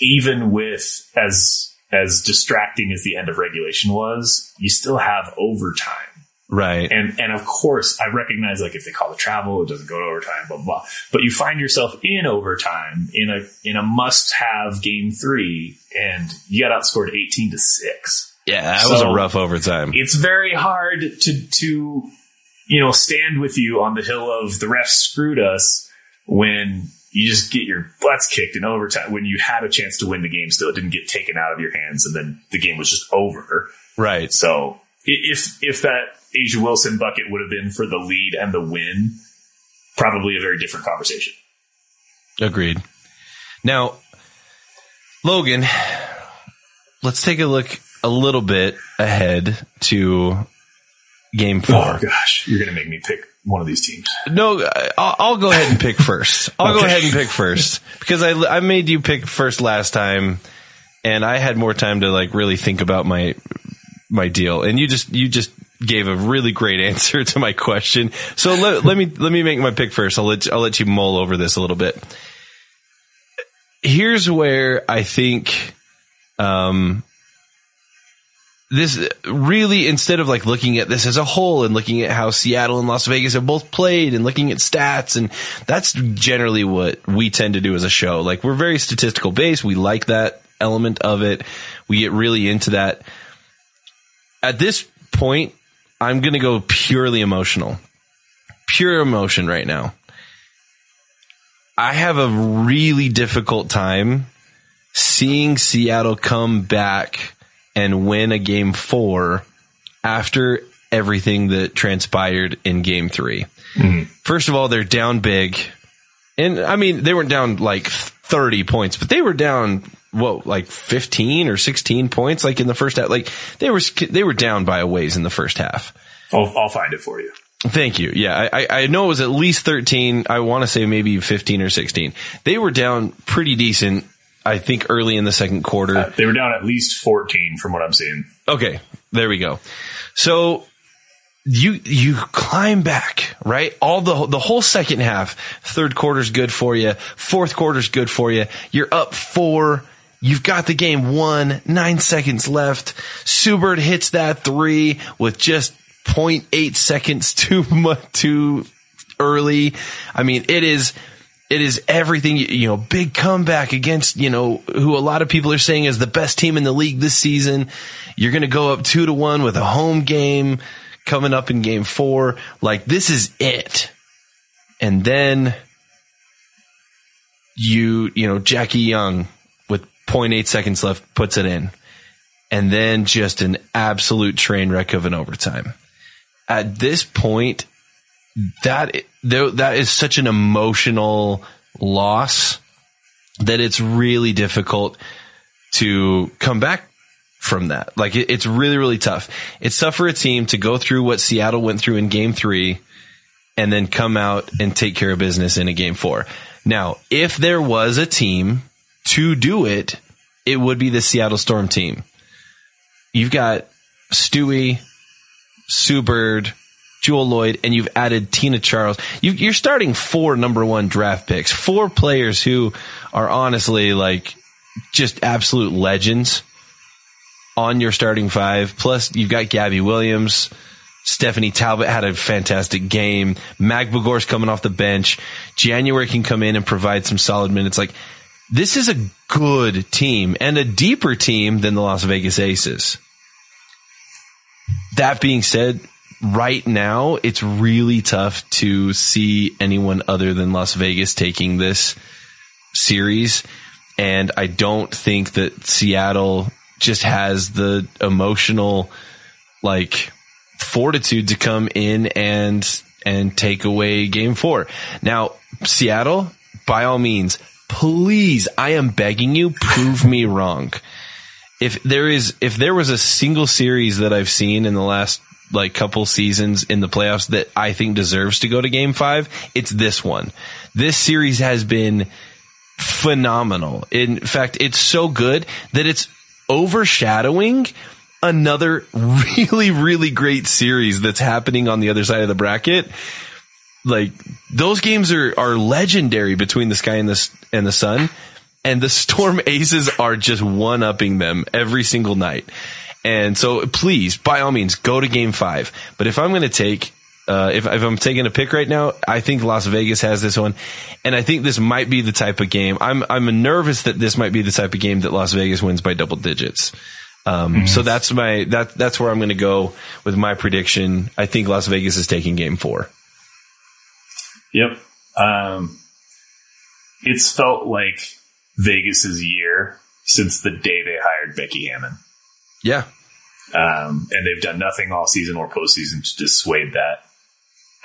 G: even with as as distracting as the end of regulation was, you still have overtime.
F: Right.
G: And and of course, I recognize like if they call the travel, it doesn't go to overtime, blah blah. blah. But you find yourself in overtime in a in a must have game three, and you got outscored eighteen to six.
F: yeah, that was a rough overtime.
G: It's very hard to to you know stand with you on the hill of the refs screwed us when you just get your butts kicked in overtime when you had a chance to win the game still it didn't get taken out of your hands and then the game was just over
F: right.
G: so if if that A'ja Wilson bucket would have been for the lead and the win, probably a very different conversation.
F: Agreed. Now, Logan, let's take a look a little bit ahead to game four.
G: Oh gosh, you're gonna make me pick one of these teams.
F: No, I'll, I'll go ahead and pick first. I'll go ahead and pick first because I, I made you pick first last time and I had more time to like really think about my, my deal. And you just, you just gave a really great answer to my question. So let, let me, let me make my pick first. I'll let, I'll let you mull over this a little bit. Here's where I think, um, this really instead of like looking at this as a whole and looking at how Seattle and Las Vegas have both played and looking at stats and that's generally what we tend to do as a show. Like we're very statistical based. We like that element of it. We get really into that. At this point, I'm going to go purely emotional. Pure emotion right now. I have a really difficult time seeing Seattle come back and win a game four after everything that transpired in game 3 mm-hmm. First of all, they're down big. And I mean, they weren't down like 30 points, but they were down, what, like 15 or 16 points, like in the first half. Like they were, they were down by a ways in the first half.
G: I'll, I'll find it for you.
F: Thank you. Yeah, I, I- I know it was at least 13. I want to say maybe 15 or 16. They were down pretty decent, I think, early in the second quarter.
G: Uh, they were down at least 14 from what I'm seeing.
F: Okay, there we go. So you you climb back, right? All the the whole second half, third quarter's good for you, fourth quarter's good for you. You're up four. You've got the game won. Nine seconds left. Sue Bird hits that three with just 0.8 seconds too much too early. I mean, it is it is everything you know big comeback against you know who a lot of people are saying is the best team in the league this season. You're going to go up 2 to 1 with a home game coming up in game 4 like this is it. And then you you know Jackie Young with 0.8 seconds left puts it in. And then just an absolute train wreck of an overtime. At this point that that is such an emotional loss that it's really difficult to come back from that. Like it, it's really really tough. It's tough for a team to go through what Seattle went through in Game Three, and then come out and take care of business in a Game Four. Now, if there was a team to do it, it would be the Seattle Storm team. You've got Stewie, Sue Jewell Loyd, and you've added Tina Charles. You, you're starting four number one draft picks, four players who are honestly like just absolute legends on your starting five. Plus, you've got Gabby Williams. Stephanie Talbot had a fantastic game. Magbegor's coming off the bench. January can come in and provide some solid minutes. Like, this is a good team and a deeper team than the Las Vegas Aces. That being said, right now it's really tough to see anyone other than Las Vegas taking this series. And I don't think that Seattle just has the emotional, like, fortitude to come in and, and take away game four. Now, Seattle, by all means, please, I am begging you, prove me wrong if there is if there was a single series that I've seen in the last like couple seasons in the playoffs that I think deserves to go to game 5, it's this one. This series has been phenomenal. In fact, it's so good that it's overshadowing another really really great series that's happening on the other side of the bracket. Like those games are are legendary between the sky and the and the sun and the Storm Aces are just one upping them every single night. And so please, by all means, go to game five. But if I'm going to take, uh, if, if I'm taking a pick right now, I think Las Vegas has this one. And I think this might be the type of game. I'm, I'm nervous that this might be the type of game that Las Vegas wins by double digits. Um, so that's my, that, that's where I'm going to go with my prediction. I think Las Vegas is taking game four.
G: Yep. Um, it's felt like Vegas's year since the day they hired Becky Hammon.
F: Yeah.
G: Um, and they've done nothing all season or postseason to dissuade that.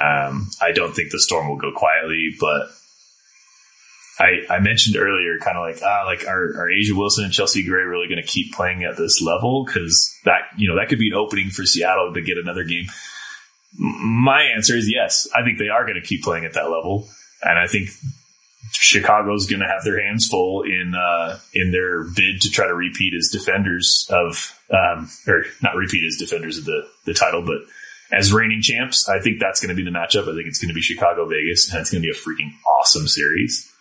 G: Um, I don't think the storm will go quietly, but I, I mentioned earlier, kind of like, ah, like are, are A'ja Wilson and Chelsea Gray really going to keep playing at this level? Cause that, you know, that could be an opening for Seattle to get another game. My answer is yes. I think they are going to keep playing at that level. And I think Chicago's going to have their hands full in, uh, in their bid to try to repeat as defenders of, um, or not repeat as defenders of the, the title, but as reigning champs, I think that's going to be the matchup. I think it's going to be Chicago Vegas, and it's going to be a freaking awesome series.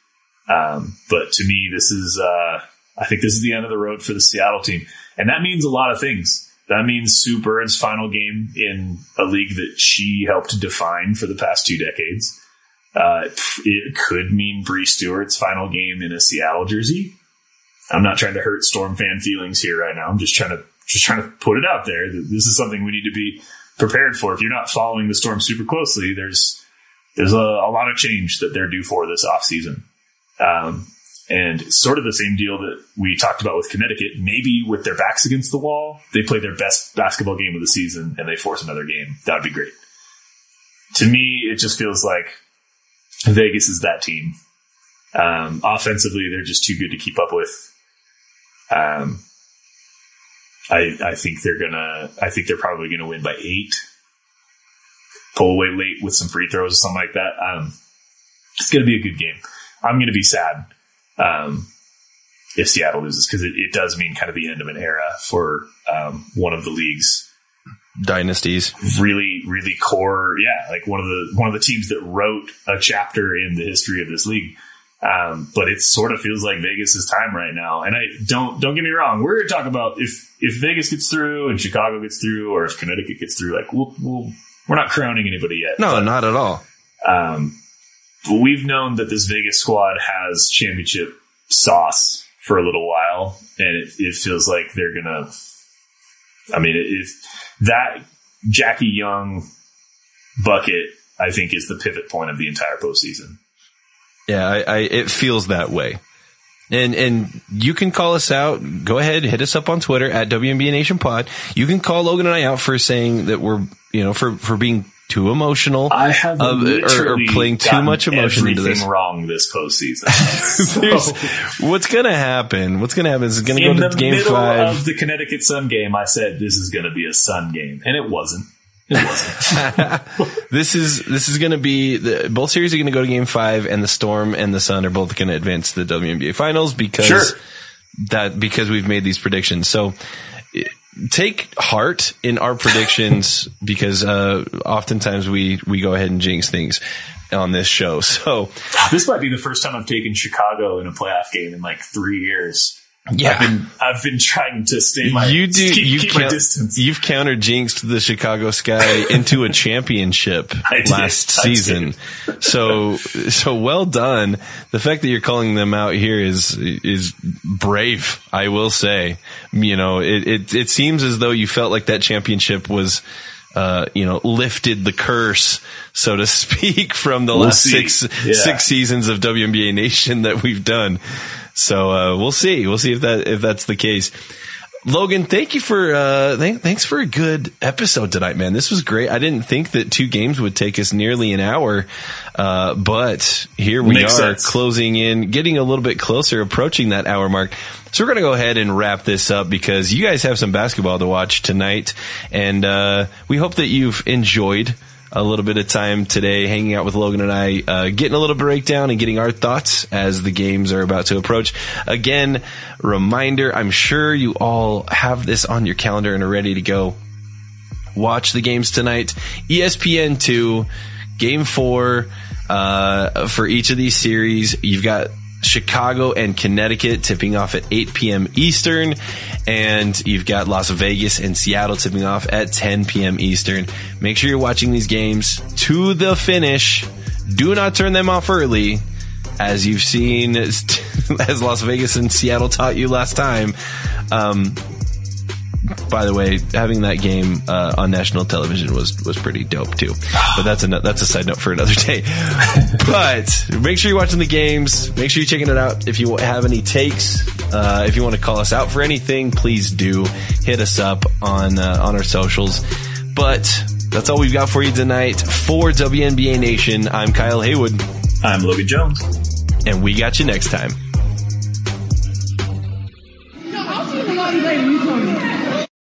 G: Um, but to me, this is, uh, I think this is the end of the road for the Seattle team. And that means a lot of things. That means Sue Bird's final game in a league that she helped define for the past two decades. Uh, it could mean Bree Stewart's final game in a Seattle jersey. I'm not trying to hurt Storm fan feelings here right now. I'm just trying to, just trying to put it out there that this is something we need to be prepared for. If you're not following the Storm super closely, there's, there's a, a lot of change that they're due for this offseason. Um, and sort of the same deal that we talked about with Connecticut. Maybe with their backs against the wall, they play their best basketball game of the season and they force another game. That would be great. To me, it just feels like Vegas is that team. Um, offensively, they're just too good to keep up with. Um, I, I think they're gonna, I think they're probably gonna win by eight. Pull away late with some free throws or something like that. Um, it's gonna be a good game. I'm to be sad um, if Seattle loses because it, it, does mean kind of the end of an era for um, one of the league's
F: dynasties.
G: Really, really core. Yeah, like one of the one of the teams that wrote a chapter in the history of this league. Um, but it sort of feels like Vegas's time right now. And I don't don't get me wrong. We're going to talk about if if Vegas gets through and Chicago gets through, or if Connecticut gets through. Like we'll, we'll we're not crowning anybody yet.
F: No, but, not at all.
G: Um, we've known that this Vegas squad has championship sauce for a little while, and it, it feels like they're gonna. I mean, if that Jackie Young bucket, I think, is the pivot point of the entire postseason.
F: Yeah, I, I it feels that way. And and you can call us out. Go ahead, hit us up on Twitter at WNBA Nation Pod. You can call Logan and I out for saying that we're you know for for being too emotional.
G: I have uh,
F: or, or, playing too much emotion into this.
G: Wrong this postseason.
F: so. What's going to happen? What's going to happen is it's going to go to game five
G: of the Connecticut Sun game. I said this is going to be a Sun game, and it wasn't. It
F: wasn't. this is this is going to be the, both series are going to go to game five, and the Storm and the Sun are both going to advance to the WNBA finals because
G: sure.
F: that because we've made these predictions. So take heart in our predictions because uh, oftentimes we we go ahead and jinx things on this show. So
G: this might be the first time I've taken Chicago in a playoff game in like three years.
F: Yeah,
G: I've been, I've been trying to stay my
F: you do
G: keep,
F: you
G: keep
F: count,
G: my distance.
F: You've counter jinxed the Chicago Sky into a championship last season. So so well done. The fact that you're calling them out here is is brave. I will say. You know, it it, it seems as though you felt like that championship was. Uh, you know, lifted the curse, so to speak, from the
G: We'll
F: last
G: see.
F: six
G: Yeah.
F: six seasons of WNBA Nation that we've done. So uh, we'll see. We'll see if that if that's the case. Logan, thank you for uh, th- thanks for a good episode tonight, man. This was great. I didn't think that two games would take us nearly an hour, uh, but here we
G: Makes
F: are,
G: sense.
F: closing in, getting a little bit closer, approaching that hour mark. So we're gonna go ahead and wrap this up because you guys have some basketball to watch tonight, and uh, we hope that you've enjoyed a little bit of time today hanging out with Logan and I, uh, getting a little breakdown and getting our thoughts as the games are about to approach. Again, reminder, I'm sure you all have this on your calendar and are ready to go. Watch the games tonight. ESPN 2, game four, uh, for each of these series. You've got Chicago and Connecticut tipping off at 8 p.m. Eastern. And you've got Las Vegas and Seattle tipping off at 10 p.m. Eastern. Make sure you're watching these games to the finish. Do not turn them off early. As you've seen, as Las Vegas and Seattle taught you last time. Um, by the way, having that game uh, on national television was was pretty dope too. But that's a that's a side note for another day. but make sure you're watching the games. Make sure you're checking it out. If you have any takes, uh, if you want to call us out for anything, please do hit us up on uh, on our socials. But that's all we've got for you tonight. For WNBA Nation, I'm Kyle Haywood,
G: I'm Logan Jones.
F: and we got you next time.